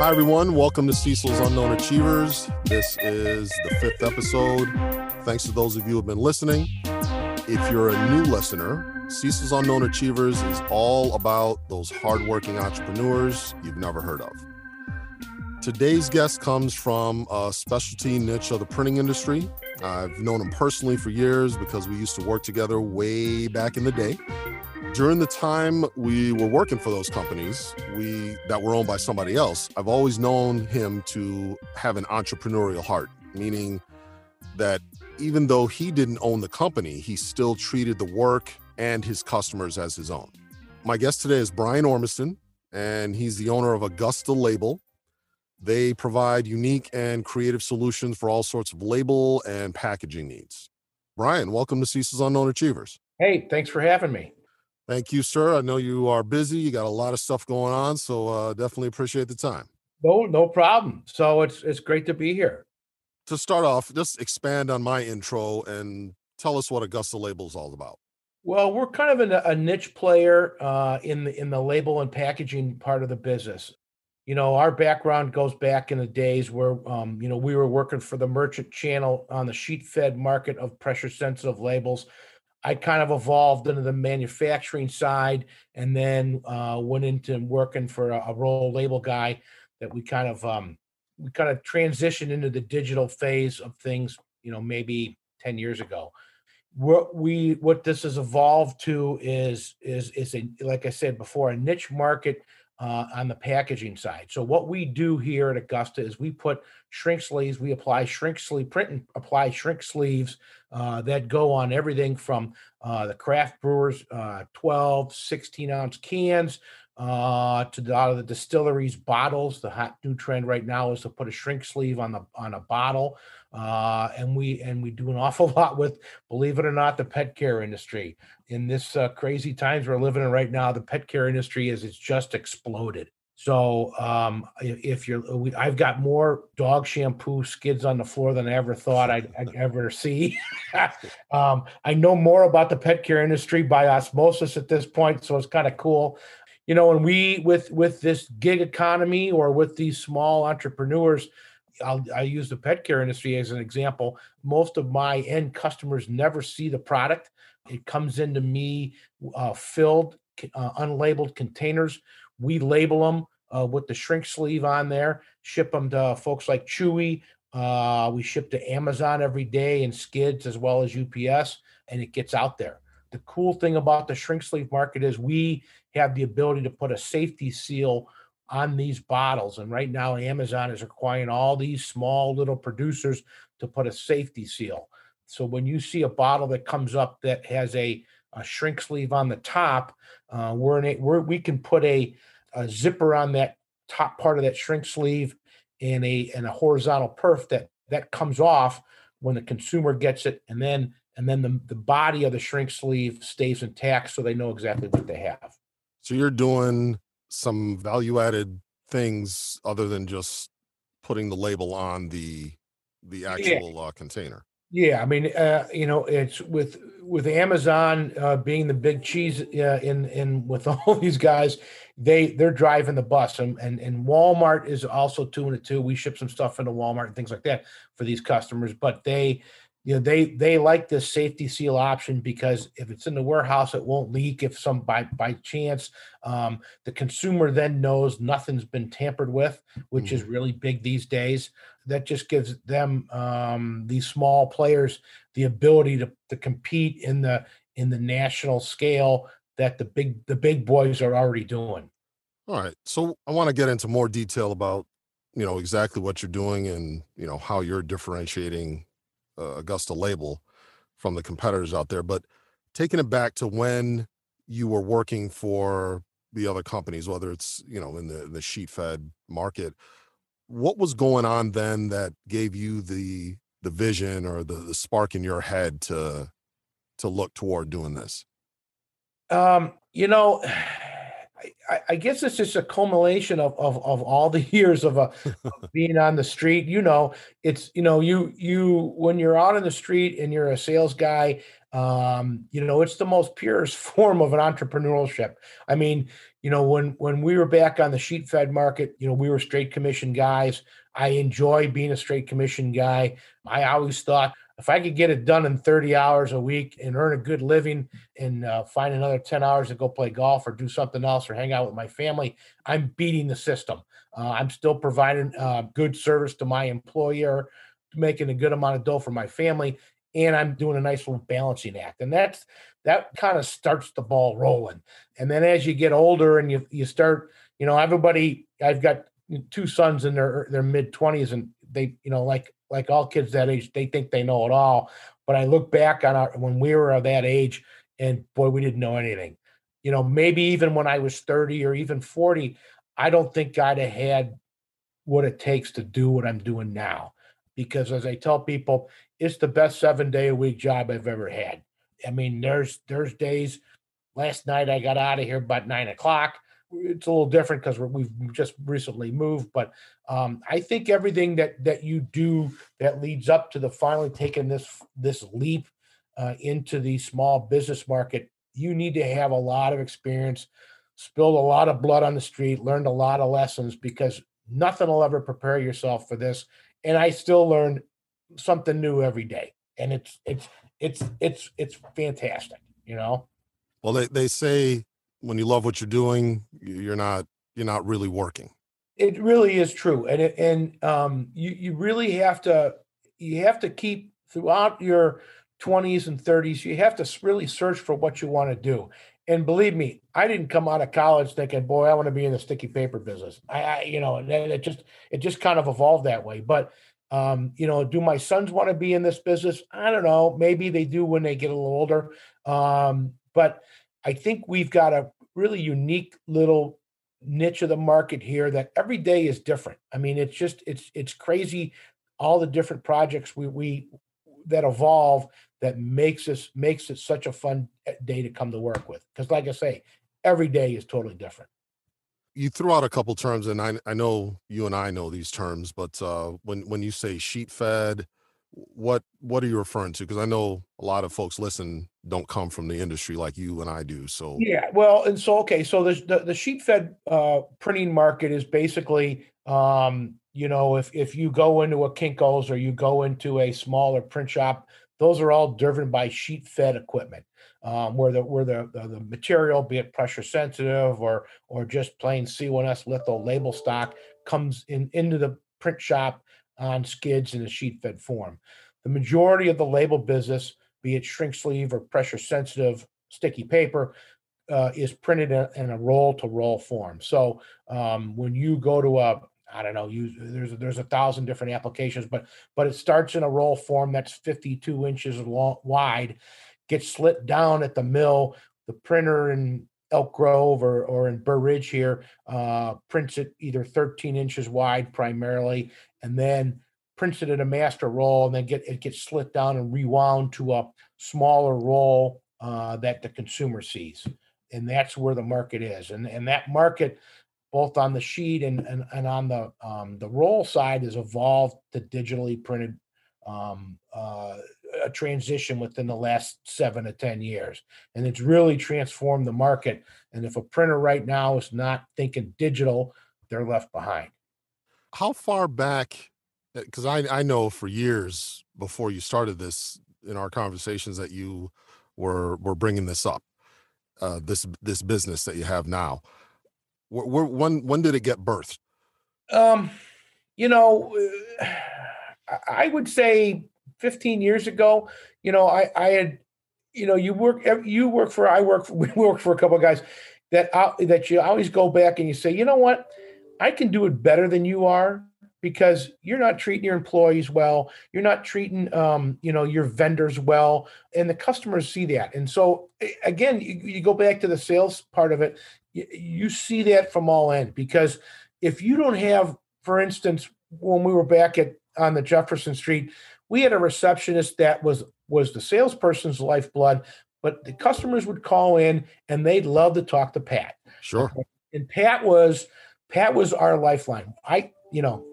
Hi, everyone. Welcome to Cecil's Unknown Achievers. This is the fifth episode. Thanks to those of you who have been listening. If you're a new listener, Cecil's Unknown Achievers is all about those hardworking entrepreneurs you've never heard of. Today's guest comes from a specialty niche of the printing industry. I've known him personally for years because we used to work together way back in the day during the time we were working for those companies we that were owned by somebody else i've always known him to have an entrepreneurial heart meaning that even though he didn't own the company he still treated the work and his customers as his own my guest today is brian ormiston and he's the owner of augusta label they provide unique and creative solutions for all sorts of label and packaging needs brian welcome to cecil's unknown achievers hey thanks for having me Thank you, sir. I know you are busy. You got a lot of stuff going on, so uh, definitely appreciate the time. No, no problem. So it's it's great to be here. To start off, just expand on my intro and tell us what Augusta Label is all about. Well, we're kind of a, a niche player uh, in the in the label and packaging part of the business. You know, our background goes back in the days where um, you know we were working for the merchant channel on the sheet fed market of pressure sensitive labels I kind of evolved into the manufacturing side and then uh, went into working for a, a roll label guy that we kind of um, we kind of transitioned into the digital phase of things, you know, maybe 10 years ago. What we what this has evolved to is is is a like I said before, a niche market uh, on the packaging side. So what we do here at Augusta is we put shrink sleeves, we apply shrink sleeve, print and apply shrink sleeves uh, that go on everything from uh, the craft brewers, uh, 12, 16 ounce cans uh, to the, out of the distilleries bottles. The hot new trend right now is to put a shrink sleeve on the on a bottle. Uh, and we and we do an awful lot with, believe it or not, the pet care industry. In this uh, crazy times we're living in right now, the pet care industry is it's just exploded. So um, if you're, we, I've got more dog shampoo skids on the floor than I ever thought I'd, I'd ever see. um, I know more about the pet care industry by osmosis at this point, so it's kind of cool. You know, and we with with this gig economy or with these small entrepreneurs, I'll, I use the pet care industry as an example. Most of my end customers never see the product. It comes into me uh, filled, uh, unlabeled containers. We label them uh, with the shrink sleeve on there, ship them to folks like Chewy. Uh, we ship to Amazon every day in skids as well as UPS, and it gets out there. The cool thing about the shrink sleeve market is we have the ability to put a safety seal on these bottles. And right now, Amazon is requiring all these small little producers to put a safety seal. So when you see a bottle that comes up that has a, a shrink sleeve on the top, uh, we're in a, we're, we can put a a zipper on that top part of that shrink sleeve and a and a horizontal perf that that comes off when the consumer gets it and then and then the, the body of the shrink sleeve stays intact so they know exactly what they have so you're doing some value added things other than just putting the label on the the actual yeah. uh, container yeah, I mean, uh, you know, it's with with Amazon uh, being the big cheese uh, in in with all these guys, they they're driving the bus, and and, and Walmart is also doing it too. We ship some stuff into Walmart and things like that for these customers, but they you know they they like this safety seal option because if it's in the warehouse it won't leak if some by by chance um, the consumer then knows nothing's been tampered with which mm-hmm. is really big these days. That just gives them um, these small players the ability to, to compete in the in the national scale that the big the big boys are already doing. All right. So i want to get into more detail about you know exactly what you're doing and you know how you're differentiating uh, Augusta label from the competitors out there. But taking it back to when you were working for the other companies, whether it's you know in the the sheet fed market, what was going on then that gave you the the vision or the, the spark in your head to to look toward doing this? Um, you know, I, I, guess it's just a culmination of, of, of all the years of, a, of being on the street. You know, it's, you know, you, you, when you're out in the street and you're a sales guy, um, you know, it's the most purest form of an entrepreneurship. I mean, you know, when, when we were back on the sheet fed market, you know, we were straight commission guys. I enjoy being a straight commission guy. I always thought if I could get it done in 30 hours a week and earn a good living and uh, find another 10 hours to go play golf or do something else or hang out with my family, I'm beating the system. Uh, I'm still providing uh, good service to my employer, making a good amount of dough for my family, and I'm doing a nice little balancing act. And that's that kind of starts the ball rolling. And then as you get older and you you start, you know, everybody. I've got two sons in their their mid 20s, and they, you know, like like all kids that age, they think they know it all. But I look back on our when we were of that age, and boy, we didn't know anything. You know, maybe even when I was 30 or even 40, I don't think I'd have had what it takes to do what I'm doing now. Because as I tell people, it's the best seven day a week job I've ever had. I mean, there's there's days. Last night I got out of here about nine o'clock it's a little different because we've just recently moved but um, i think everything that that you do that leads up to the finally taking this this leap uh, into the small business market you need to have a lot of experience spilled a lot of blood on the street learned a lot of lessons because nothing will ever prepare yourself for this and i still learn something new every day and it's it's it's it's it's fantastic you know? Well they, they say when you love what you're doing, you're not you're not really working. It really is true, and it, and um, you you really have to you have to keep throughout your 20s and 30s. You have to really search for what you want to do. And believe me, I didn't come out of college thinking, "Boy, I want to be in the sticky paper business." I, I you know, and it just it just kind of evolved that way. But um, you know, do my sons want to be in this business? I don't know. Maybe they do when they get a little older. Um, but I think we've got a really unique little niche of the market here that every day is different. I mean, it's just it's it's crazy all the different projects we we that evolve that makes us makes it such a fun eh, day to come to work with. Because like I say, every day is totally different. You threw out a couple terms, and I I know you and I know these terms, but uh, when when you say sheet fed, what what are you referring to? Because i know a lot of folks listen don't come from the industry like you and i do so yeah well and so okay so the the, the sheet fed uh, printing market is basically um, you know if if you go into a kinkos or you go into a smaller print shop those are all driven by sheet fed equipment um, where the where the, the, the material be it pressure sensitive or or just plain c1s litho label stock comes in into the print shop on skids in a sheet fed form. The majority of the label business, be it shrink sleeve or pressure sensitive sticky paper, uh, is printed in, a roll to roll form. So um, when you go to a I don't know, you there's there's a thousand different applications, but but it starts in a roll form that's 52 inches long, wide, gets slit down at the mill. The printer in Elk Grove or, or in Burr Ridge here uh, prints it either 13 inches wide primarily, and then prints it in a master roll, and then get it gets slit down and rewound to a smaller roll uh, that the consumer sees, and that's where the market is, and and that market. Both on the sheet and, and, and on the um, the roll side has evolved to digitally printed um, uh, a transition within the last seven to 10 years. And it's really transformed the market. And if a printer right now is not thinking digital, they're left behind. How far back? Because I, I know for years before you started this in our conversations that you were were bringing this up, uh, this this business that you have now. Where, where, when when did it get birthed? Um, you know, I would say 15 years ago, you know, I, I had, you know, you work, you work for, I work, for, we work for a couple of guys that, uh, that you always go back and you say, you know what, I can do it better than you are because you're not treating your employees well. You're not treating um, you know your vendors well. And the customers see that. And so again you, you go back to the sales part of it you, you, see that from all end because if you don't have for instance when we were back at on the jefferson street we had a receptionist that was was the salesperson's lifeblood but the customers would call in and they'd love to talk to Pat. Sure. And Pat was Pat was our lifeline. I, you know,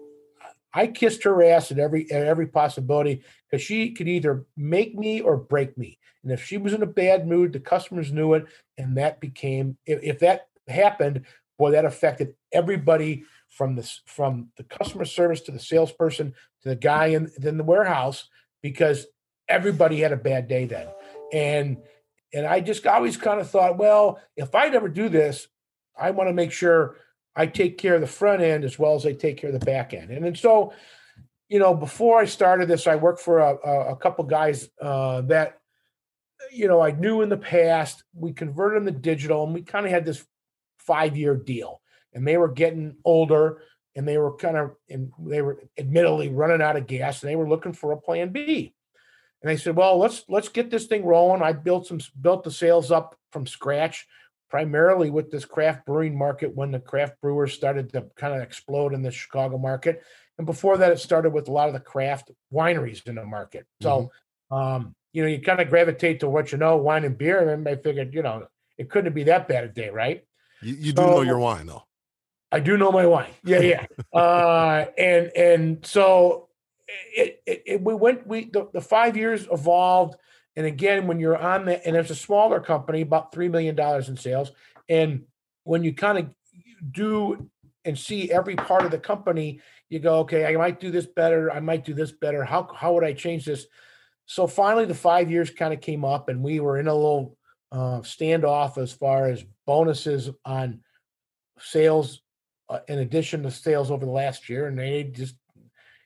I kissed her ass at every at every possibility because she could either make me or break me. And if she was in a bad mood, the customers knew it, and that became if, if that happened, boy, that affected everybody from the from the customer service to the salesperson to the guy in, in the warehouse because everybody had a bad day then. And and I just always kind of thought, well, if I never do this, I want to make sure I take care of the front end as well as I take care of the back end. And, and so, you know, before I started this, I worked for a, a, a couple guys uh, that, you know, I knew in the past. We converted them to digital, and we kind of had this five year deal. And they were getting older, and they were kind of, and they were admittedly running out of gas, and they were looking for a plan B. And they said, well, let's let's get this thing rolling. I built some built the sales up from scratch, primarily with this craft brewing market when the craft brewers started to kind of explode in the Chicago market. And before that, it started with a lot of the craft wineries in the market. So mm-hmm. um, you know, you kind of gravitate to what you know, wine and beer. And they figured, you know, it couldn't be that bad a day, right? You, you so, do know your wine though. I do know my wine. Yeah, yeah. uh, and and so it, it, it, we went we the, the five years evolved. And again when you're on the and it's a smaller company about three million dollars in sales. And when you kind of do and see every part of the company you go okay i might do this better. I might do this better. How, how would i change this? So finally the five years kind of came up and we were in a little uh, standoff as far as bonuses on sales uh, in addition to sales over the last year and they just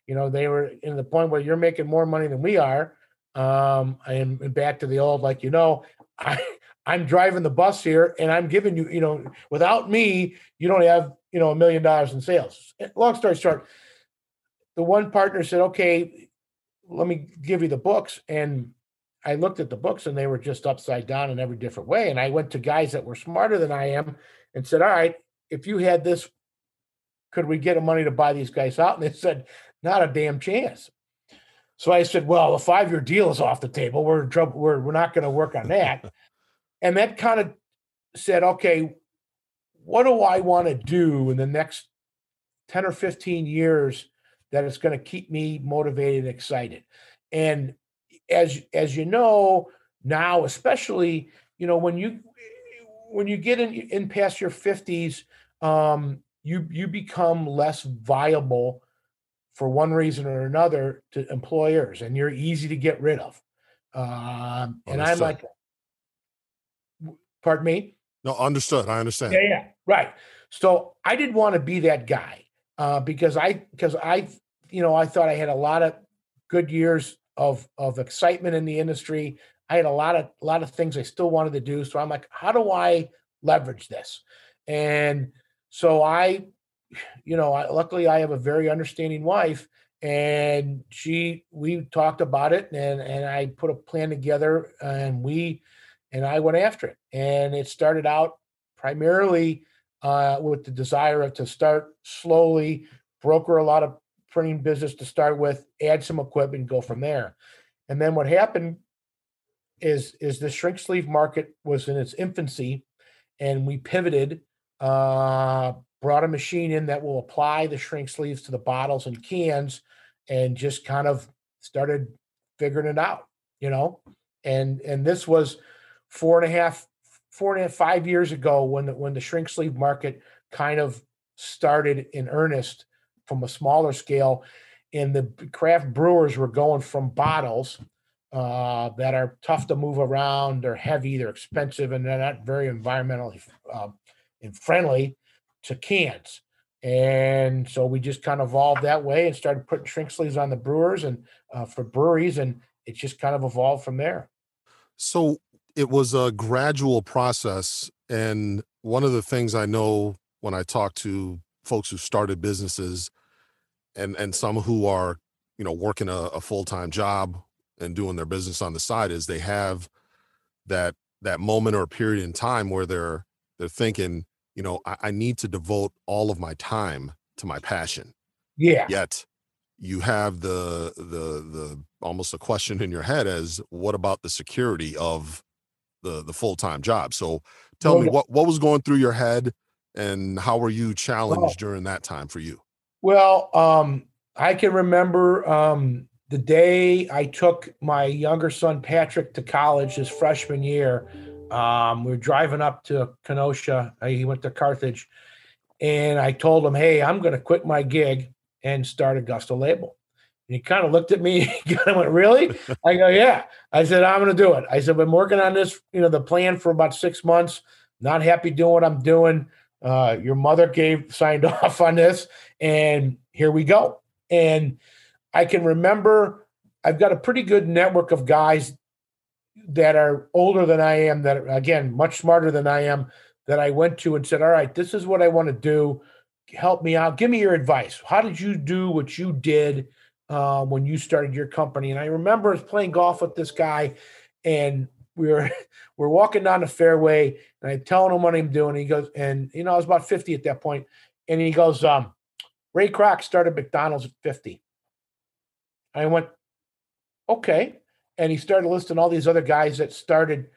you know, they were in the point where you're making more money than we are. Um, and, back to the old, like, you know, I, I'm driving the bus here and I'm giving you, you know, without me, you don't have, you know, a million dollars in sales. Long story short, the one partner said, okay, let me give you the books. And I looked at the books and they were just upside down in every different way. And I went to guys that were smarter than I am and said, all right, if you had this, could we get the money to buy these guys out? And they said, not a damn chance. So I said, well, the five year deal is off the table. We're in trouble. We're, we're not going to work on that. and that kind of said, okay, what do I want to do in the next 10 or 15 years that is going to keep me motivated and excited? And as as you know now, especially, you know, when you when you get in, in past your 50s, um, you you become less viable for one reason or another to employers, and you're easy to get rid of. Um, and I'm like, pardon me. No, understood. I understand. Yeah, yeah, right. So I didn't want to be that guy uh, because I because I you know I thought I had a lot of good years of of excitement in the industry. I had a lot of a lot of things I still wanted to do. So I'm like, how do I leverage this? And so I you know, I, luckily I have a very understanding wife, and she we talked about it, and and I put a plan together, and we and I went after it, and it started out primarily uh, with the desire to start slowly broker a lot of printing business to start with, add some equipment, go from there, and then what happened is is the shrink sleeve market was in its infancy, and we pivoted uh, brought a machine in that will apply the shrink sleeves to the bottles and cans and just kind of started figuring it out you know? And and this was four and a half four and a half five years ago when the when the shrink sleeve market kind of started in earnest from a smaller scale. And the craft brewers were going from bottles uh, that are tough to move around they're heavy they're expensive and they're not very environmentally uh, and friendly to cans. And so we just kind of evolved that way and started putting shrink sleeves on the brewers and uh, for breweries, and it just kind of evolved from there. So it was a gradual process. And one of the things I know when I talk to folks who started businesses and and some who are you know working a, a full-time job and doing their business on the side is they have that that moment or period in time where they're they're thinking you know, I, I need to devote all of my time to my passion. Yeah. Yet you have the the the almost a question in your head as what about the security of the the full time job. So tell me what what was going through your head, and how were you challenged during that time for you? Well, um, I can remember um, the day I took my younger son Patrick to college his freshman year. Um, we were driving up to Kenosha. Uh, he went to Carthage, and I told him, "Hey, I'm going to quit my gig and start Augusta Label." And he kind of looked at me. He kind of went, "Really?" I go, "Yeah." I said, "I'm going to do it." I said, "I've been working on this, you know, the plan for about six months. Not happy doing what I'm doing. Uh, your mother gave signed off on this, and here we go." And I can remember I've got a pretty good network of guys that are older than I am, that are, again, much smarter than I am, that I went to and said, All right, this is what I want to do. Help me out. Give me your advice. How did you do what you did uh, when you started your company? And I remember playing golf with this guy, and we were we're walking down the fairway, and I'm telling him what I'm doing. he goes, and you know, I was about 50 at that point, and he goes, um, Ray Kroc started McDonald's at 50. I went, okay. And he started listing all these other guys that started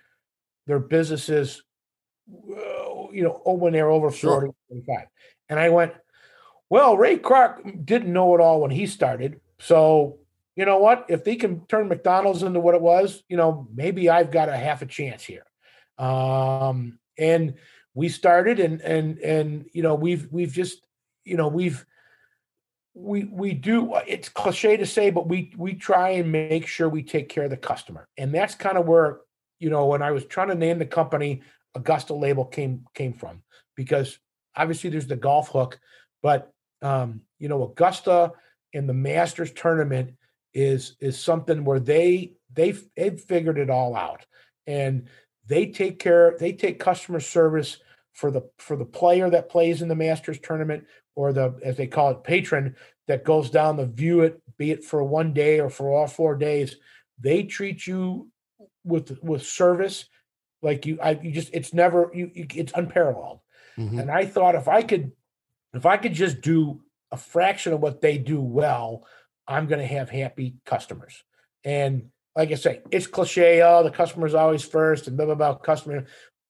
their businesses, you know, when they were over sure. 40, 45. And I went, well, Ray Kroc didn't know it all when he started. So, you know what? If they can turn McDonald's into what it was, you know, maybe I've got a half a chance here. Um, and we started and and and you know, we've we've just, you know, we've we we do it's cliche to say but we we try and make sure we take care of the customer. And that's kind of where you know when i was trying to name the company augusta label came came from. Because obviously there's the golf hook but um you know augusta in the masters tournament is is something where they they they've figured it all out. And they take care they take customer service for the for the player that plays in the masters tournament or the as they call it patron that goes down to view it be it for one day or for all four days they treat you with with service like you i you just it's never you, you it's unparalleled mm-hmm. and i thought if i could if i could just do a fraction of what they do well i'm going to have happy customers and like i say it's cliche oh the customer's always first and blah blah blah customer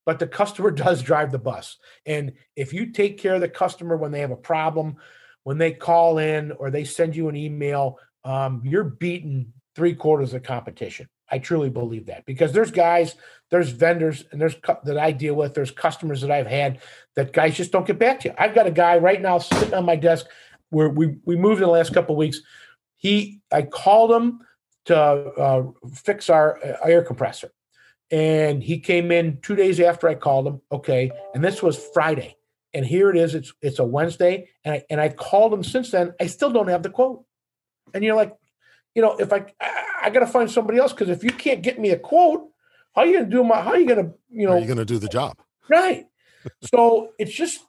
but the customer does drive the bus. And if you take care of the customer when they have a problem, when they call in or they send you an email, um, you're beating three quarters of the competition. I truly believe that because there's guys, there's vendors, and there's cu- that I deal with. There's customers that I've had that guys just don't get back to you. I've got a guy right now sitting on my desk where we we moved in the last couple weeks. He, I called him to uh, fix our uh, air compressor and he came in two days after I called him. Okay, and this was Friday, and here it is. It's it's a Wednesday, and I and I called him since then. I still don't have the quote, and you're like, you know, if I I, I got to find somebody else because if you can't get me a quote, how are you gonna do my? How are you gonna you know? Are you gonna do the job? Right. so it's just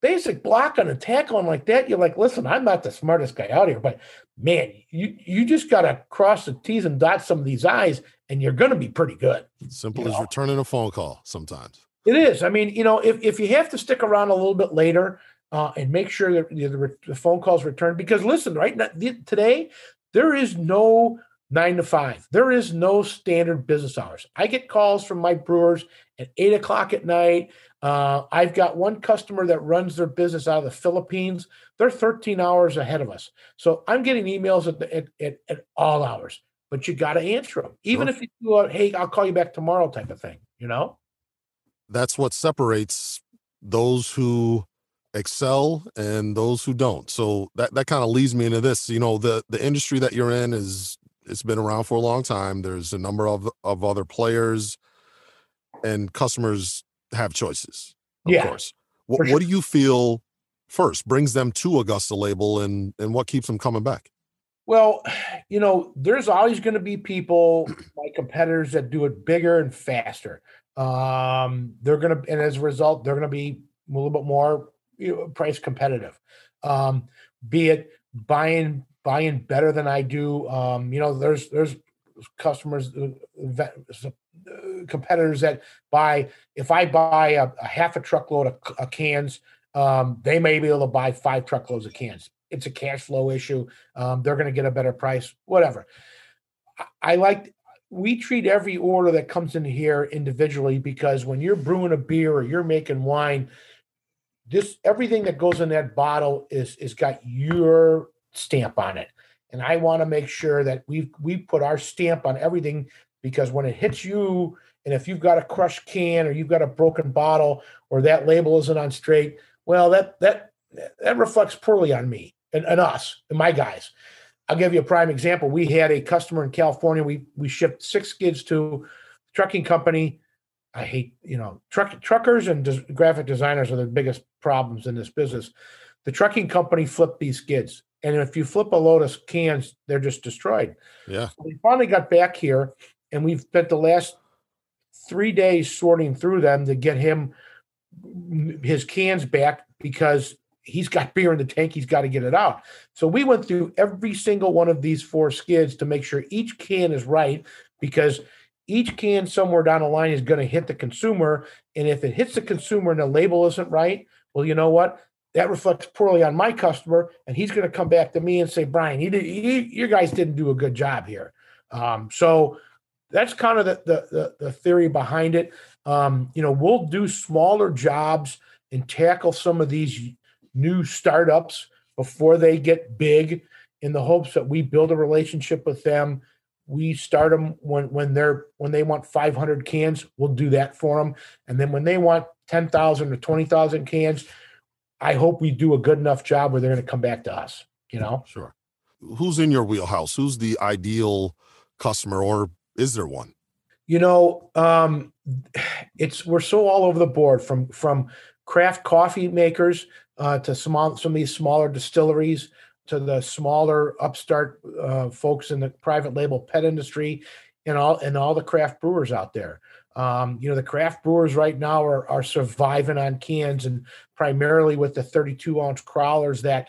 basic block on a tackle on like that. You're like, listen, I'm not the smartest guy out here, but man, you you just got to cross the T's and dot some of these I's, and you're going to be pretty good. Simple as know? returning a phone call sometimes. It is. I mean, you know, if, if you have to stick around a little bit later uh, and make sure that the, the phone calls return, because listen, right now, today, there is no nine to five. There is no standard business hours. I get calls from my brewers at eight o'clock at night. Uh, I've got one customer that runs their business out of the Philippines. They're 13 hours ahead of us. So I'm getting emails at, the, at, at, at all hours, but you got to answer them. Even sure. if you do a, hey, I'll call you back tomorrow type of thing, you know? That's what separates those who excel and those who don't. So that, that kind of leads me into this. You know, the, the industry that you're in is it's been around for a long time. There's a number of, of other players and customers have choices, of yeah, course. What, sure. what do you feel first brings them to Augusta label and and what keeps them coming back? Well, you know, there's always going to be people, my competitors, that do it bigger and faster. Um, they're going to, and as a result, they're going to be a little bit more you know, price competitive. Um, be it buying buying better than I do. Um, you know, there's there's customers, uh, uh, competitors that buy. If I buy a, a half a truckload of, of cans, um, they may be able to buy five truckloads of cans. It's a cash flow issue. Um, they're going to get a better price. Whatever. I, I like we treat every order that comes in here individually because when you're brewing a beer or you're making wine, this everything that goes in that bottle is is got your stamp on it. And I want to make sure that we we put our stamp on everything because when it hits you, and if you've got a crushed can or you've got a broken bottle or that label isn't on straight, well, that that that reflects poorly on me and, and us and my guys. I'll give you a prime example. We had a customer in California. We we shipped six skids to trucking company. I hate you know truck truckers and des, graphic designers are the biggest problems in this business. The trucking company flipped these skids, and if you flip a load of cans, they're just destroyed. Yeah. So we finally got back here, and we've spent the last three days sorting through them to get him his cans back because he's got beer in the tank. He's got to get it out. So we went through every single one of these four skids to make sure each can is right because each can somewhere down the line is going to hit the consumer. And if it hits the consumer and the label isn't right, well, you know what? That reflects poorly on my customer, and he's going to come back to me and say, "Brian, you did, you, your guys didn't do a good job here." Um, so that's kind of the, the the, the theory behind it. Um, you know, we'll do smaller jobs and tackle some of these new startups before they get big in the hopes that we build a relationship with them we start them when when they're when they want 500 cans we'll do that for them and then when they want 10,000 or 20,000 cans i hope we do a good enough job where they're going to come back to us you know? Sure. Who's in your wheelhouse? Who's the ideal customer or is there one? You know um it's we're so all over the board from from craft coffee makers uh, to small some of these smaller distilleries to the smaller upstart uh, folks in the private label pet industry and all and all the craft brewers out there. Um, you know, the craft brewers right now are are surviving on cans and primarily with the 32 ounce crowlers that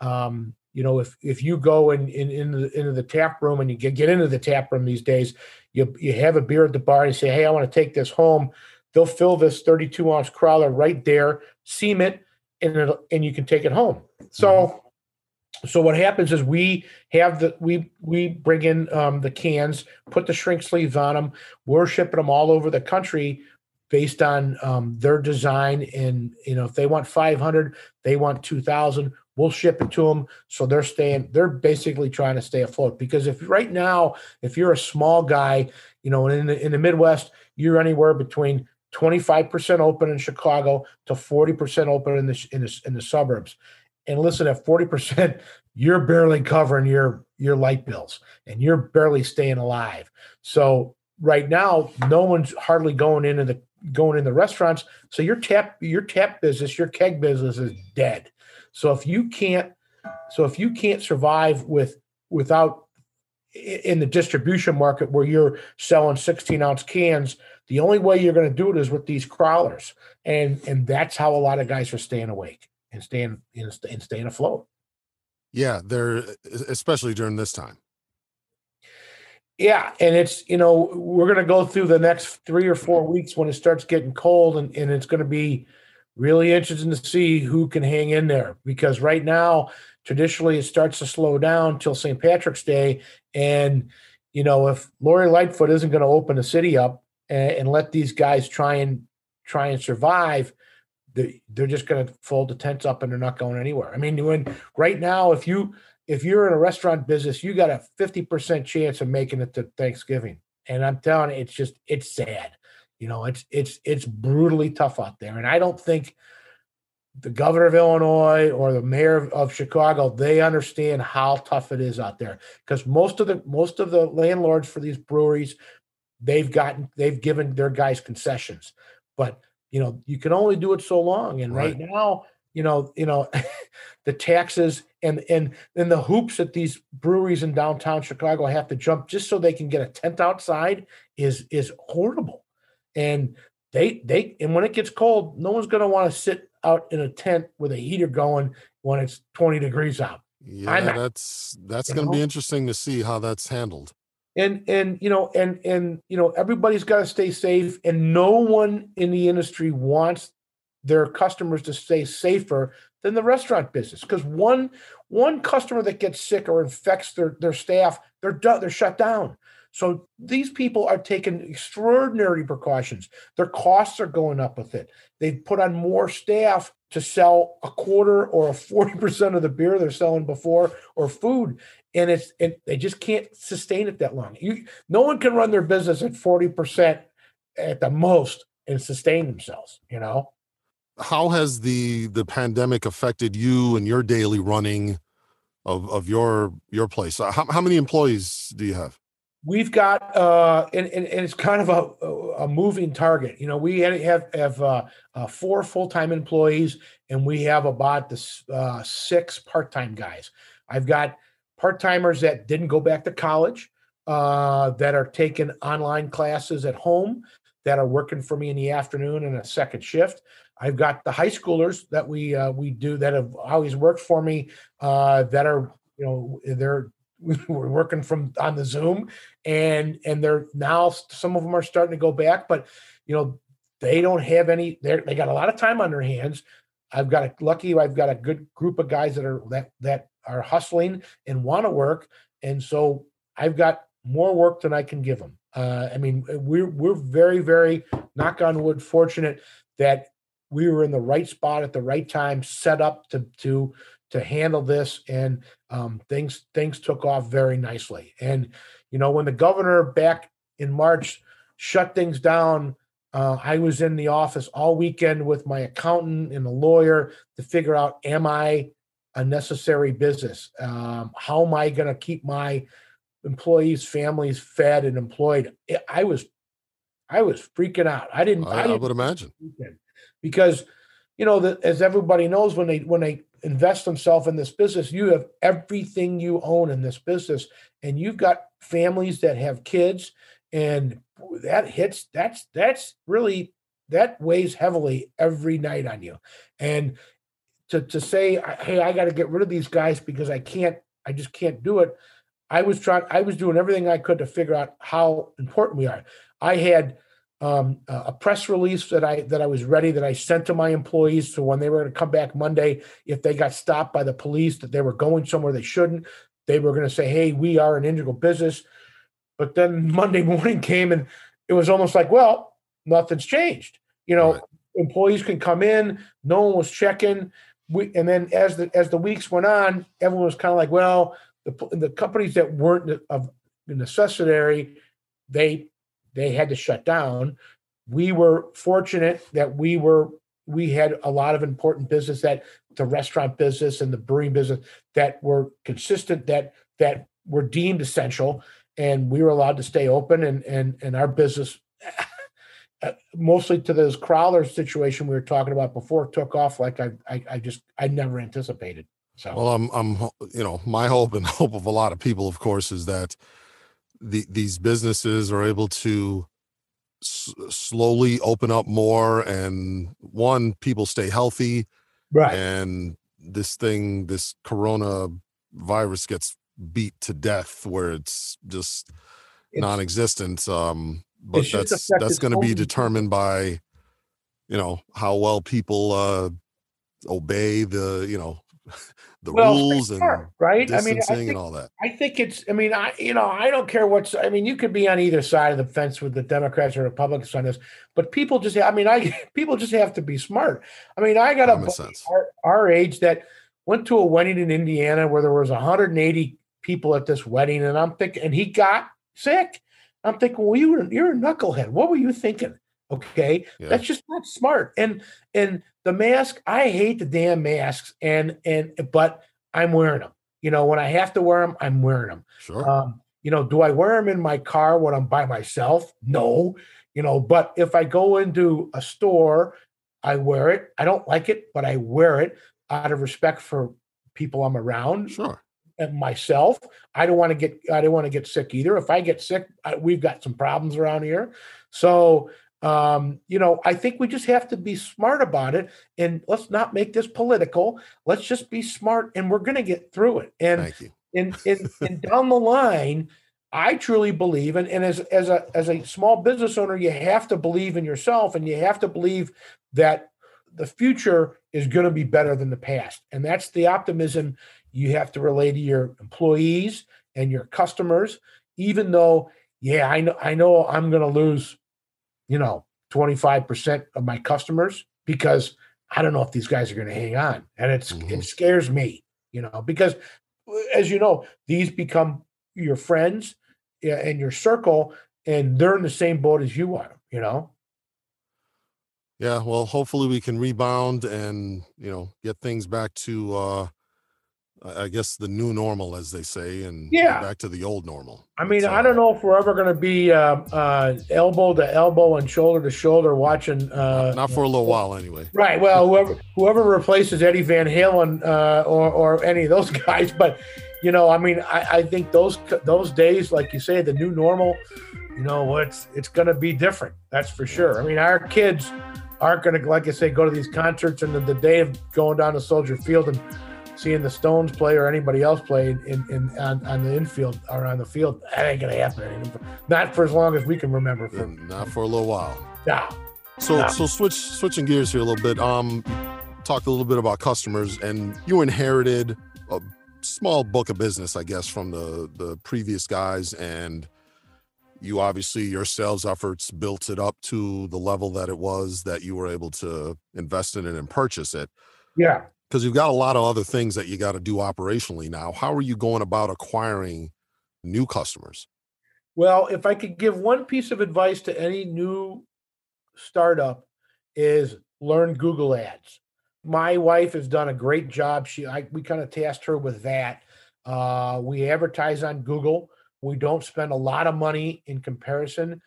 um, you know, if if you go in, in, in the, into the tap room and you get, get into the tap room these days, you you have a beer at the bar and you say, Hey, I want to take this home. They'll fill this 32 ounce crowler right there, seam it, and and you can take it home. So so what happens is we have the we we bring in um, the cans put the shrink sleeves on them we're shipping them all over the country based on um, their design. And you know if they want 500 they want 2000 we'll ship it to them so they're staying they're basically trying to stay afloat. Because if right now if you're a small guy you know in the, in the midwest you're anywhere between 25% open in chicago to 40% open in the in the, in the suburbs and listen at 40% you're barely covering your your light bills and you're barely staying alive. So right now no one's hardly going into the going in the restaurants. So your tap your tap business your keg business is dead. So if you can't so if you can't survive with without in the distribution market where you're selling 16 ounce cans the only way you're going to do it is with these crowlers. And and that's how a lot of guys are staying awake and staying and staying afloat. Yeah, they're especially during this time. Yeah, and it's you know we're going to go through the next three or four mm-hmm. weeks when it starts getting cold, and and it's going to be really interesting to see who can hang in there because right now traditionally it starts to slow down till St. Patrick's Day, and you know if Lori Lightfoot isn't going to open the city up and, and let these guys try and try and survive, they're just going to fold the tents up and they're not going anywhere. I mean, when right now, if you if you're in a restaurant business, you got a fifty percent chance of making it to Thanksgiving, and I'm telling you, it's just it's sad. You know, it's it's it's brutally tough out there, and I don't think the governor of Illinois or the mayor of Chicago they understand how tough it is out there because most of the most of the landlords for these breweries they've gotten they've given their guys concessions, but you know you can only do it so long and right, right. now you know you know the taxes and and and the hoops that these breweries in downtown chicago have to jump just so they can get a tent outside is is horrible. And they they and when it gets cold no one's going to want to sit out in a tent with a heater going when it's 20 degrees out. Yeah that's that's going to be interesting to see how that's handled and and you know and and you know everybody's got to stay safe and no one in the industry wants their customers to stay safer than the restaurant business because one one customer that gets sick or infects their their staff they're done, they're shut down. So these people are taking extraordinary precautions. Their costs are going up with it. They've put on more staff to sell a quarter or a 40% of the beer they're selling before or food. And it's and they just can't sustain it that long. You no one can run their business at 40% at the most and sustain themselves, you know. How has the the pandemic affected you and your daily running of of your your place? How, how many employees do you have? We've got, uh, and, and, and it's kind of a, a moving target. You know, we have have uh, uh, four full time employees, and we have about the uh, six part time guys. I've got part timers that didn't go back to college, uh, that are taking online classes at home, that are working for me in the afternoon and a second shift. I've got the high schoolers that we uh, we do that have always worked for me uh, that are you know they're we're working from on the Zoom, and and they're now some of them are starting to go back, but you know they don't have any. They they got a lot of time on their hands. I've got a lucky. I've got a good group of guys that are that that are hustling and want to work, and so I've got more work than I can give them. Uh, I mean, we're we're very very knock on wood fortunate that we were in the right spot at the right time, set up to to to handle this, and um, things things took off very nicely. And you know, when the governor back in March shut things down, uh, I was in the office all weekend with my accountant and a lawyer to figure out: Am I a necessary business? Um, how am I going to keep my employees' families fed and employed? I was, I was freaking out. I didn't. I, I, didn't I would imagine because you know that as everybody knows when they when they invest themselves in this business you have everything you own in this business and you've got families that have kids and that hits that's that's really that weighs heavily every night on you and to to say hey i got to get rid of these guys because i can't i just can't do it i was trying i was doing everything i could to figure out how important we are i had um, a press release that I that I was ready that I sent to my employees so when they were going to come back Monday, if they got stopped by the police that they were going somewhere they shouldn't, they were going to say, "Hey, we are an integral business." But then Monday morning came and it was almost like, well, nothing's changed. You know, right. employees can come in, no one was checking. We, and then as the as the weeks went on, everyone was kind of like, well, the the companies that weren't of necessary, they they had to shut down. We were fortunate that we were we had a lot of important business that the restaurant business and the brewing business that were consistent that that were deemed essential and we were allowed to stay open and and and our business mostly to this crowler situation we were talking about before took off like I, I i just i never anticipated so. Well i'm i'm you know my hope and hope of a lot of people of course is that the, these businesses are able to s- slowly open up more and one people stay healthy. Right. And this thing this corona virus gets beat to death where it's just it's, non-existent um but that's that's going to be determined by you know how well people uh obey the you know the well, rules and right I mean, I think, and all that. I think it's. I mean, I you know I don't care what's. I mean, you could be on either side of the fence with the Democrats or Republicans on this, but people just. I mean, I people just have to be smart. I mean, I got a our, our age that went to a wedding in Indiana where there was 180 people at this wedding, and I'm thinking, and he got sick. I'm thinking, well, you were you're a knucklehead. What were you thinking? Okay, yeah. that's just not smart. And and the mask, I hate the damn masks, and and but I'm wearing them. You know, when I have to wear them, I'm wearing them. Sure. Um, you know, do I wear them in my car when I'm by myself? No. You know, but if I go into a store, I wear it. I don't like it, but I wear it out of respect for people I'm around. Sure. And myself, I don't want to get I don't want to get sick either. If I get sick, I, we've got some problems around here. So um, you know, I think we just have to be smart about it and let's not make this political. Let's just be smart and we're going to get through it. And, and, and, and down the line, I truly believe, and, and as, as a, as a small business owner, you have to believe in yourself and you have to believe that the future is going to be better than the past. And that's the optimism you have to relay to your employees and your customers, even though, yeah, I know I know I'm gonna lose, you know, 25% of my customers because I don't know if these guys are gonna hang on. And it's Mhm. it scares me, you know, because as you know, these become your friends and your circle, and they're in the same boat as you are, you know. Yeah, well, hopefully we can rebound and you know get things back to uh I I guess the new normal, as they say, and Yeah. back to the old normal. I mean, But, I don't know if we're ever going to be uh, uh, elbow to elbow and shoulder to shoulder watching. Uh, not for a little while anyway. Right. Well, whoever whoever replaces Eddie Van Halen uh, or or any of those guys, but you know, I mean, I, I think those those days, like you say, the new normal, you know, it's it's going to be different. That's for sure. I mean, our kids aren't going to, like I say, go to these concerts and the, the day of going down to Soldier Field and seeing the Stones play or anybody else play in, in on, on the infield or on the field. That ain't to happen. anymore. Not for as long as we can remember. For not for a little while. now. So Yeah. so switch switching gears here a little bit. Um talked a little bit about customers and you inherited a small book of business, I guess, from the the previous guys and you obviously your sales efforts built it up to the level that it was that you were able to invest in it and purchase it Yeah. Because you've got a lot of other things that you got to do operationally now. How are you going about acquiring new customers? Well, if I could give one piece of advice to any new startup is learn Google Ads. My wife has done a great job. She I, we kind of tasked her with that. Uh, we advertise on Google. We don't spend a lot of money in comparison,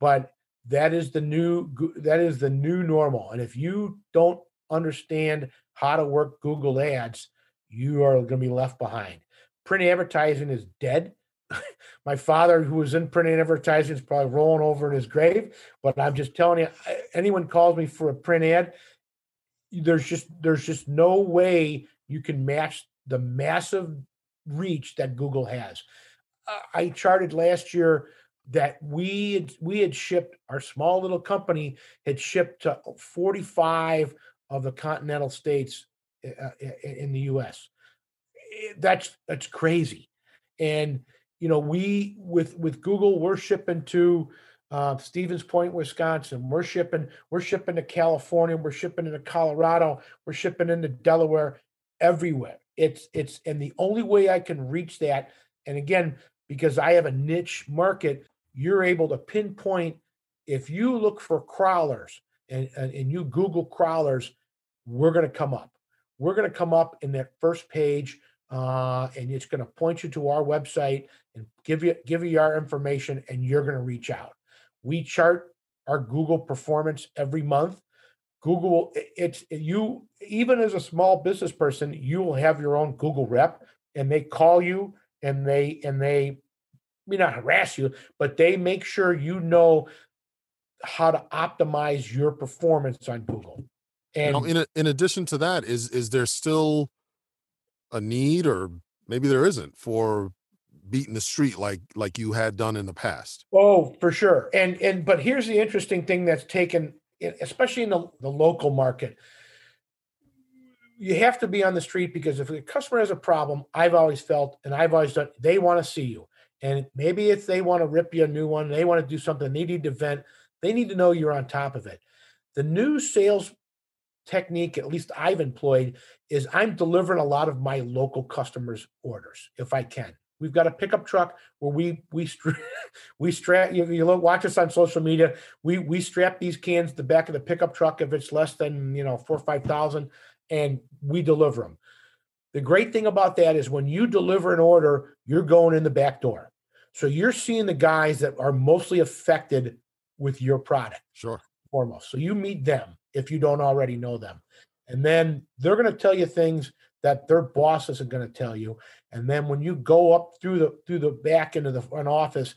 but that is the new that is the new normal. And if you don't understand how to work Google Ads, you are going to be left behind. Print advertising is dead. My father, who was in print advertising, is probably rolling over in his grave. But I'm just telling you, anyone calls me for a print ad, there's just there's just no way you can match the massive reach that Google has. I charted last year that we had, we had shipped our small little company had shipped to 45 of the continental states uh, uh, in the U.S. Eh, That's that's crazy, and you know we with with Google we're shipping to uh, Stevens Point, Wisconsin. We're shipping we're shipping to California. We're shipping into Colorado. We're shipping into Delaware. Everywhere. It's it's and the only way I can reach that, and again because I have a niche market, you're able to pinpoint. If you look for crowlers and and, and you Google crowlers, we're going to come up. We're going to come up in that first page, uh, and it's going to point you to our website and give you give you our information, and you're going to reach out. We chart our Google performance every month. Google, it's you even as a small business person, you will have your own Google rep, and they call you and they and they may not harass you, but they make sure you know how to optimize your performance on Google. And now, in a, in addition to that, is is there still a need, or maybe there isn't, for beating the street like like you had done in the past? Oh, for sure. And and but here's the interesting thing that's taken, especially in the, the local market. You have to be on the street because if a customer has a problem, I've always felt and I've always done, they want to see you. And maybe if they want to rip you a new one, they want to do something, they need to vent, they need to know you're on top of it. The new sales technique, at least I've employed, is I'm delivering a lot of my local customers' orders if I can. We've got a pickup truck where we we we strap you, you look watch us on social media. We we strap these cans to the back of the pickup truck if it's less than you know four or five thousand, and we deliver them. The great thing about that is when you deliver an order, you're going in the back door. So you're seeing the guys that are mostly affected with your product Sure. foremost. So you meet them if you don't already know them. And then they're going to tell you things that their boss isn't going to tell you. And then when you go up through the through the back into the front office,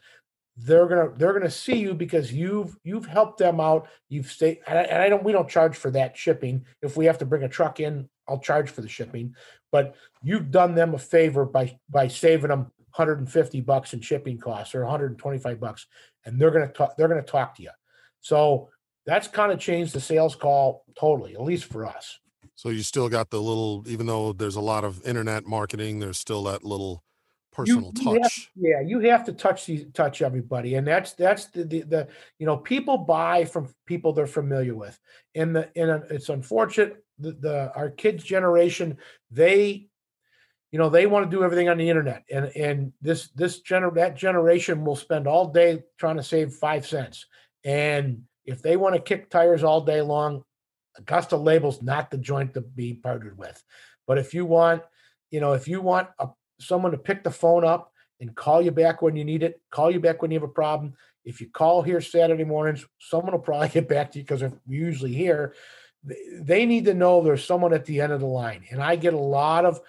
they're gonna they're gonna see you because you've you've helped them out. You've stayed and I, and I don't we don't charge for that shipping. If we have to bring a truck in, I'll charge for the shipping. But you've done them a favor by by saving them 150 bucks in shipping costs or 125 bucks, and they're gonna talk they're gonna talk to you. So that's kind of changed the sales call totally, at least for us. So you still got the little, even though there's a lot of internet marketing, there's still that little personal you, you touch. Have, yeah, you have to touch these, touch everybody, and that's that's the, the, the you know people buy from people they're familiar with, and the and it's unfortunate the, the our kids generation they you know they want to do everything on the internet and and this this gener that generation will spend all day trying to save five cents. And if they want to kick tires all day long augusta labels not the joint to be partnered with. But if you want you know if you want a, someone to pick the phone up and call you back when you need it call you back when you have a problem. If you call here saturday mornings someone will probably get back to you because we're usually here. They need to know there's someone at the end of the line and i get a lot of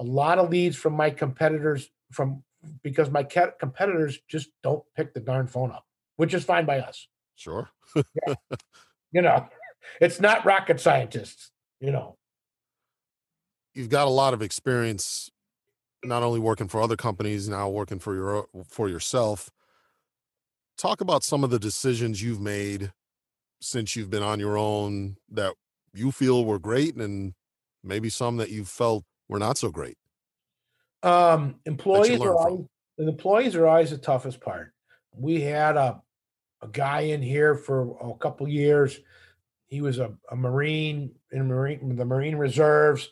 a lot of leads from my competitors from because my competitors just don't pick the darn phone up which is fine by us. Sure. Yeah. you know it's not rocket scientists you know. You've got a lot of experience not only working for other companies now working for your for yourself. Talk about some of the decisions you've made since you've been on your own that you feel were great and maybe some that you felt were not so great? Um, employees are always, the employees are always the toughest part. We had a a guy in here for a couple years. He was a, a Marine in Marine the Marine Reserves.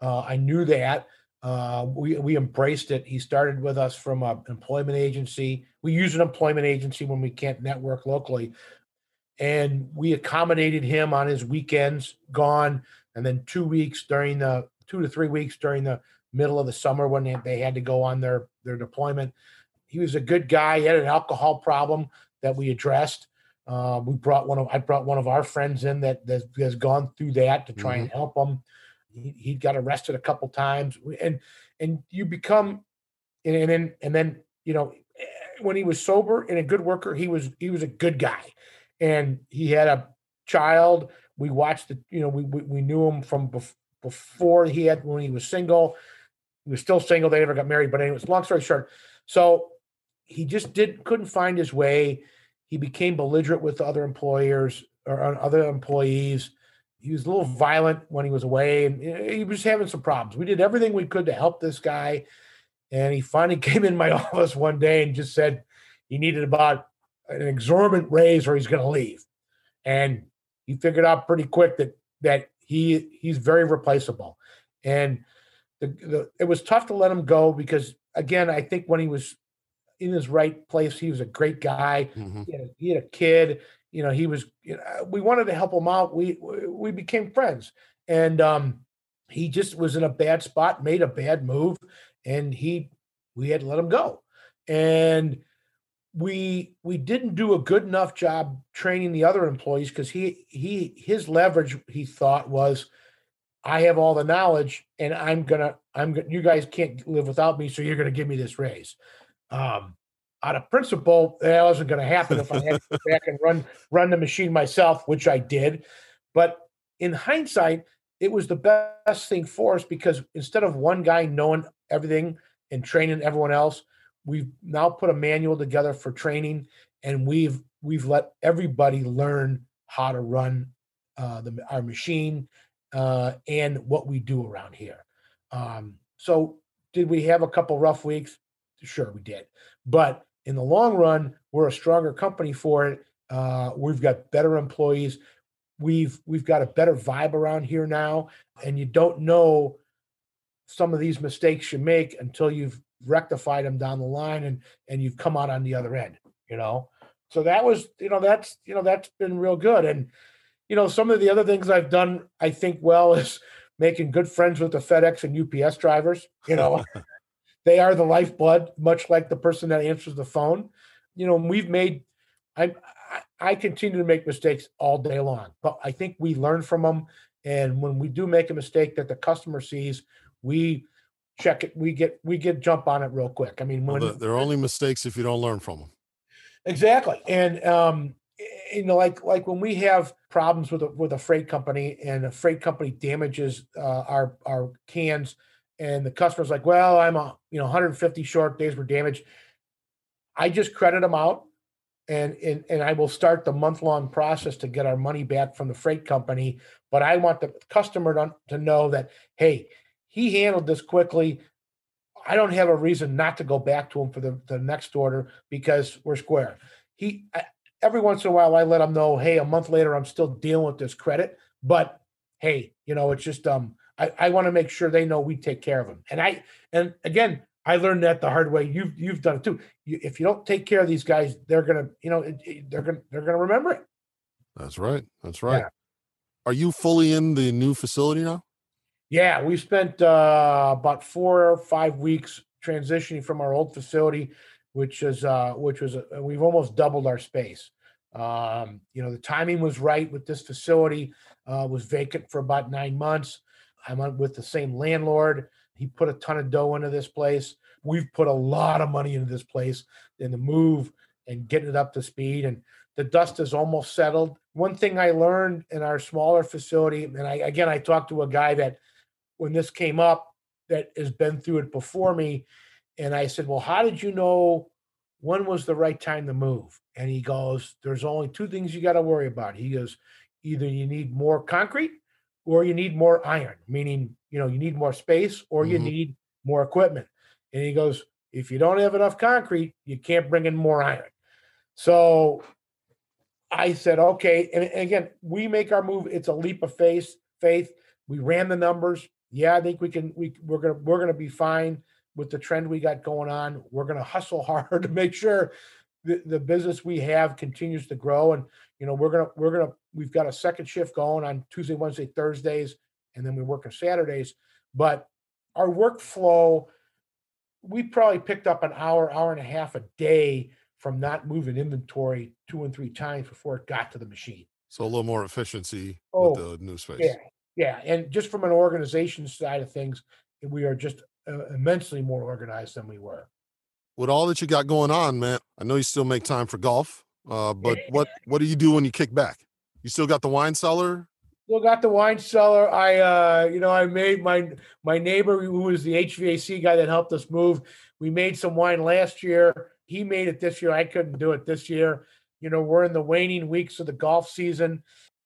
Uh, I knew that. Uh, we we embraced it. He started with us from an employment agency. We use an employment agency when we can't network locally, and we accommodated him on his weekends gone and then two weeks during the two to three weeks during the middle of the summer when they, they had to go on their their deployment. He was a good guy. He had an alcohol problem that we addressed. Uh, we brought one of i brought one of our friends in that, that has gone through that to try mm-hmm. and help him. He, he got arrested a couple times. And and you become and then and then you know when he was sober and a good worker he was he was a good guy. And he had a child. We watched the you know, we, we, we knew him from bef- before he had, when he was single. He was still single. They never got married. But anyways, long story short. So he just did couldn't find his way. He became belligerent with other employers or uh, other employees. He was a little violent when he was away, and he was having some problems. We did everything we could to help this guy, and he finally came in my office one day and just said he needed about an exorbitant raise or he's going to leave. And he figured out pretty quick that that he he's very replaceable. And the, the it was tough to let him go because again, I think when he was in his right place, he was a great guy. Mm-hmm. He, had a, he, had a, kid. You know, he was. You know, we wanted to help him out. We we became friends, and um, he just was in a bad spot, made a bad move, and he we had to let him go. And we we didn't do a good enough job training the other employees because he he his leverage he thought was I have all the knowledge and I'm gonna I'm gonna you guys can't live without me, so you're gonna give me this raise. Um, out of principle, that wasn't gonna happen if I had to go back and run run the machine myself, which I did. But in hindsight, it was the best thing for us because instead of one guy knowing everything and training everyone else, we've now put a manual together for training and we've we've let everybody learn how to run uh, the, our machine uh, and what we do around here. Um, so did we have a couple rough weeks? Sure we did. But in the long run we're a stronger company for it. Uh, we've got better employees. We've we've got a better vibe around here now and you don't know some of these mistakes you make until you've rectified them down the line and and you've come out on the other end you know? So that was you know that's you know that's been real good. And you know some of the other things i've done i think well is making good friends with the fedex and ups drivers you know? They are the lifeblood much like the person that answers the phone. You know we've made i i continue to make mistakes all day long but i think we learn from them and when we do make a mistake that the customer sees we check it. We get we get jump on it real quick. I mean, when well, they're only mistakes if you don't learn from them. Exactly, and um, you know, like like when we have problems with a, with a freight company and a freight company damages uh, our our cans, and the customer's like, "Well, I'm a you know 150 short days were damaged." I just credit them out, and and and I will start the month long process to get our money back from the freight company. But I want the customer to, to know that hey, he handled this quickly. I don't have a reason not to go back to him for the, the next order because we're square. He I, every once in a while I let him know, hey, a month later I'm still dealing with this credit, but hey, you know, it's just um I, I want to make sure they know we take care of them. And I and again, I learned that the hard way. You've you've done it too. You, if you don't take care of these guys, they're gonna, you know, they're gonna they're gonna remember it. That's right. That's right. Yeah. Are you fully in the new facility now? Yeah, we spent uh, about four or five weeks transitioning from our old facility, which is uh, which was uh, we've almost doubled our space. Um, you know, the timing was right with this facility. Uh, was vacant for about nine months. I'm with the same landlord. He put a ton of dough into this place. We've put a lot of money into this place in the move and getting it up to speed. And the dust is almost settled. One thing I learned in our smaller facility, and I again I talked to a guy that when this came up that has been through it before me, and I said, "Well, how did you know when was the right time to move?" And he goes, "There's only two things you got to worry about." He goes, "Either you need more concrete or you need more iron, meaning you know you need more space or you mm-hmm. need more equipment." And he goes, "If you don't have enough concrete, you can't bring in more iron." So I said, okay. And again, we make our move. It's a leap of faith. Faith. We ran the numbers. Yeah, I think we can. We we're gonna we're gonna be fine with the trend we got going on. We're gonna hustle hard to make sure the, the business we have continues to grow. And you know, we're gonna we're gonna we've got a second shift going on Tuesday, Wednesday, Thursdays, and then we work on Saturdays. But our workflow, we probably picked up an hour, hour and a half a day from not moving inventory two and three times before it got to the machine. So a little more efficiency oh, with the new space. Yeah, yeah, and just from an organization side of things, we are just uh, immensely more organized than we were. With all that you got going on, man, I know you still make time for golf. Uh, but what what do you do when you kick back? You still got the wine cellar? Still got the wine cellar. I uh, you know, I made my my neighbor who was the HVAC guy that helped us move. We made some wine last year he made it this year. I couldn't do it this year. You know, we're in the waning weeks of the golf season.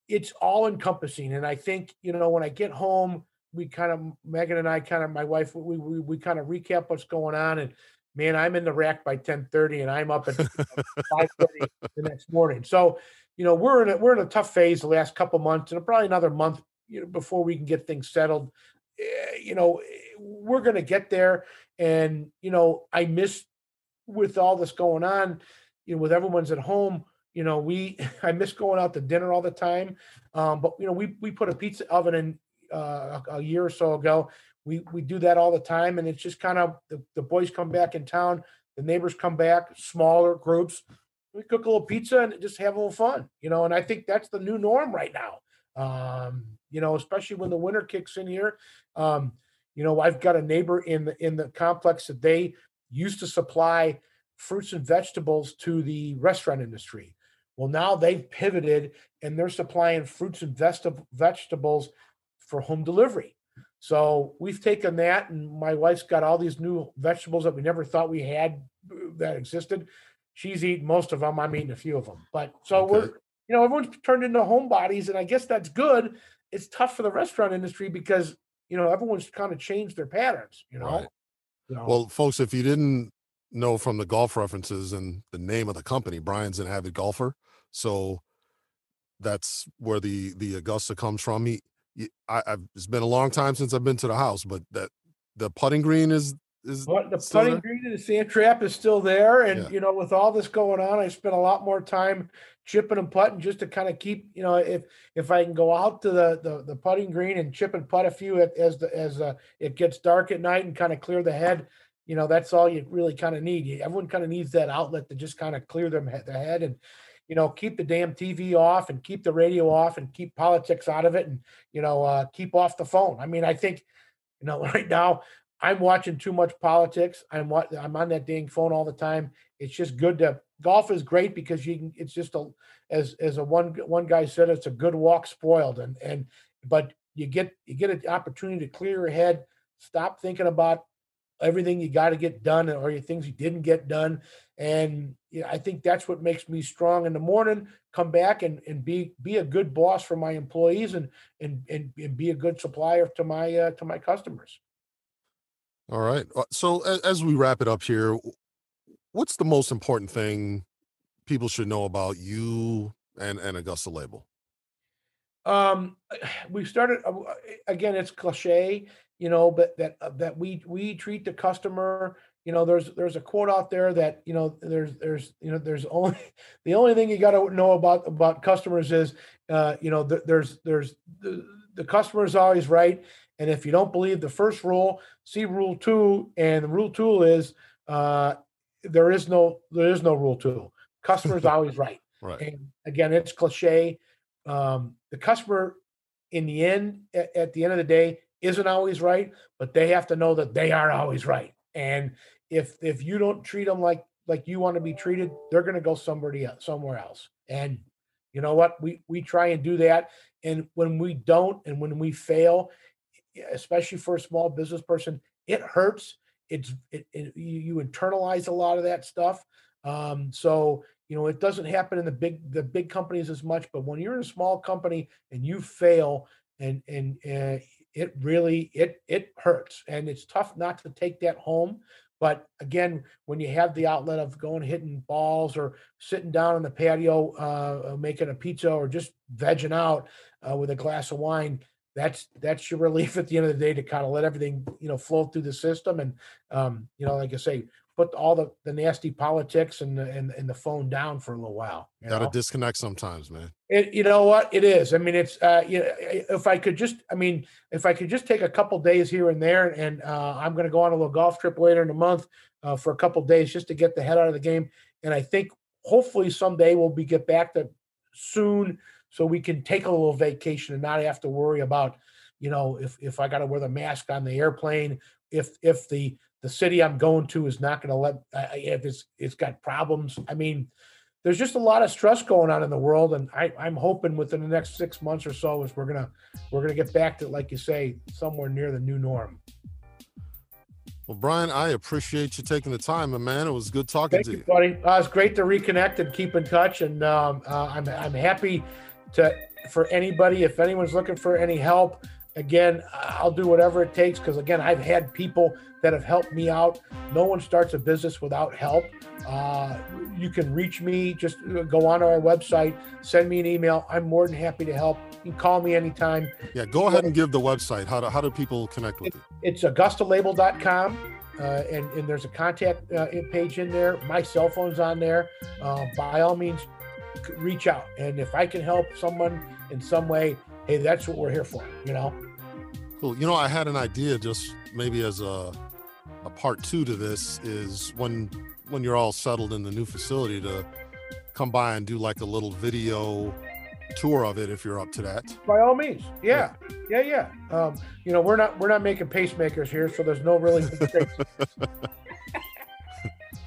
It's all encompassing. And I think, you know, when I get home, we kind of, Megan and I kind of, my wife, we, we, we kind of recap what's going on. And man, I'm in the rack by 1030 and I'm up at 530 the next morning. So, you know, we're in a, we're in a tough phase the last couple months and probably another month you know, before we can get things settled. Eh, you know, we're going to get there. And, you know, I miss with all this going on, you know, with everyone's at home, you know, we I miss going out to dinner all the time. Um, but you know, we we put a pizza oven in uh, a, year or so ago. We we do that all the time, and it's just kind of the, the boys come back in town, the neighbors come back, smaller groups. We cook a little pizza and just have a little fun, you know. And I think that's the new norm right now. Um, you know, especially when the winter kicks in here. Um, you know, I've got a neighbor in the in the complex that they used to supply fruits and vegetables to the restaurant industry. Well, now they've pivoted and they're supplying fruits and vegetables for home delivery. So we've taken that, and my wife's got all these new vegetables that we never thought we had uh, that existed. She's eating most of them. I'm eating a few of them. But so okay. we're, you know, everyone's turned into homebodies, and I guess that's good. It's tough for the restaurant industry because you know everyone's kind of changed their patterns. You know, right. Well, folks, if you didn't know from the golf references and the name of the company, Brian's an avid golfer, so that's where the the Augusta comes from. He, I, have it's been a long time since I've been to the house, but that the putting green is is but the putting there? green and the sand trap is still there, and yeah. you know, with all this going on, I spent a lot more time chipping and putting just to kind of keep, you know, if if I can go out to the the, the putting green and chip and putt a few as the as uh, it gets dark at night and kind of clear the head, you know, that's all you really kind of need. Everyone kind of needs that outlet to just kind of clear them the head and you know keep the damn TV off and keep the radio off and keep politics out of it and you know uh, keep off the phone. I mean, I think you know right now I'm watching too much politics. I'm I'm on that dang phone all the time. It's just good to golf is great because you can. It's just a as as a one one guy said, it's a good walk spoiled, and and but you get you get an opportunity to clear your head, stop thinking about everything you got to get done or your things you didn't get done, and you know, I think that's what makes me strong in the morning. Come back and and be be a good boss for my employees and and and, and be a good supplier to my uh, to my customers. All right. Uh, so as we wrap it up here, what's the most important thing people should know about you and, and Augusta Label? Um, we started uh, again. It's cliche, you know, but that uh, that we we treat the customer. You know, there's there's a quote out there that you know there's there's you know there's only the only thing you got to know about about customers is uh, you know th- there's there's the, the customer is always right, and if you don't believe the first rule, see rule two, and the rule two is uh, there is no there is no rule two. Customer is always right. Right. And again, it's cliche. Um, the customer, in the end, at, at the end of the day, isn't always right, but they have to know that they are always right. And if if you don't treat them like like you want to be treated, they're going to go somebody else, somewhere else. And you know what? We we try and do that. And when we don't, and when we fail, especially for a small business person, it hurts. It's it, it you, you internalize a lot of that stuff. Um, so you know it doesn't happen in the big the big companies as much, but when you're in a small company and you fail, and and it really it it hurts, and it's tough not to take that home. But again, when you have the outlet of going hitting balls or sitting down on the patio uh, uh making a pizza or just vegging out uh, with a glass of wine, that's that's your relief at the end of the day to kind of let everything you know flow through the system and um, you know like I say put all the, the nasty politics and the, and, and the phone down for a little while. Got to disconnect sometimes, man. It, you know what it is. I mean, it's uh, you know, if I could just, I mean, if I could just take a couple days here and there, and uh, I'm going to go on a little golf trip later in the month uh, for a couple days just to get the head out of the game. And I think hopefully someday we'll be get back to soon, so we can take a little vacation and not have to worry about, you know, if if I got to wear the mask on the airplane, if if the the city I'm going to is not going to let uh, if it's it's got problems. I mean, there's just a lot of stress going on in the world, and I, I'm hoping within the next six months or so is we're gonna we're gonna get back to like you say somewhere near the new norm. Well, Brian, I appreciate you taking the time, man. It was good talking Thank to you, you, buddy. Uh, it's great to reconnect and keep in touch, and um, uh, I'm I'm happy to for anybody if anyone's looking for any help again, I'll do whatever it takes because, again, I've had people that have helped me out. No one starts a business without help. Uh, you can reach me, just uh, go on our website, send me an email. I'm more than happy to help. You can call me anytime. Yeah, go ahead and give the website. How do, how do people connect with it, you? It's augustalabel.com. Uh, and, and there's a contact uh, page in there. My cell phone's on there. Uh, by all means, reach out. And if I can help someone in some way, hey, that's what we're here for, you know? Cool. You know, I had an idea just maybe as a a part two to this is when when you're all settled in the new facility to come by and do like a little video tour of it if you're up to that. By all means. Yeah. Yeah, yeah. yeah. Um, you know, we're not we're not making pacemakers here, so there's no really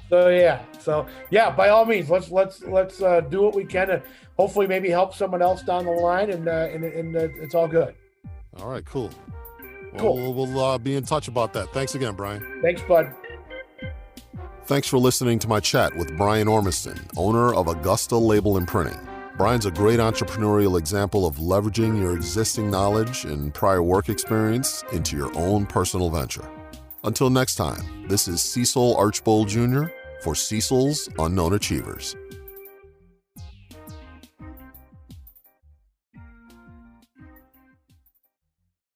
So yeah. So yeah, by all means, let's let's let's uh, do what we can and hopefully maybe help someone else down the line and uh, and, and uh, it's all good. All right, cool. Well, cool. We'll, we'll uh, be in touch about that. Thanks again, Brian. Thanks, bud. Thanks for listening to my chat with Brian Ormiston, owner of Augusta Label and Printing. Brian's a great entrepreneurial example of leveraging your existing knowledge and prior work experience into your own personal venture. Until next time, this is Cecil Archbold Jr. for Cecil's Unknown Achievers.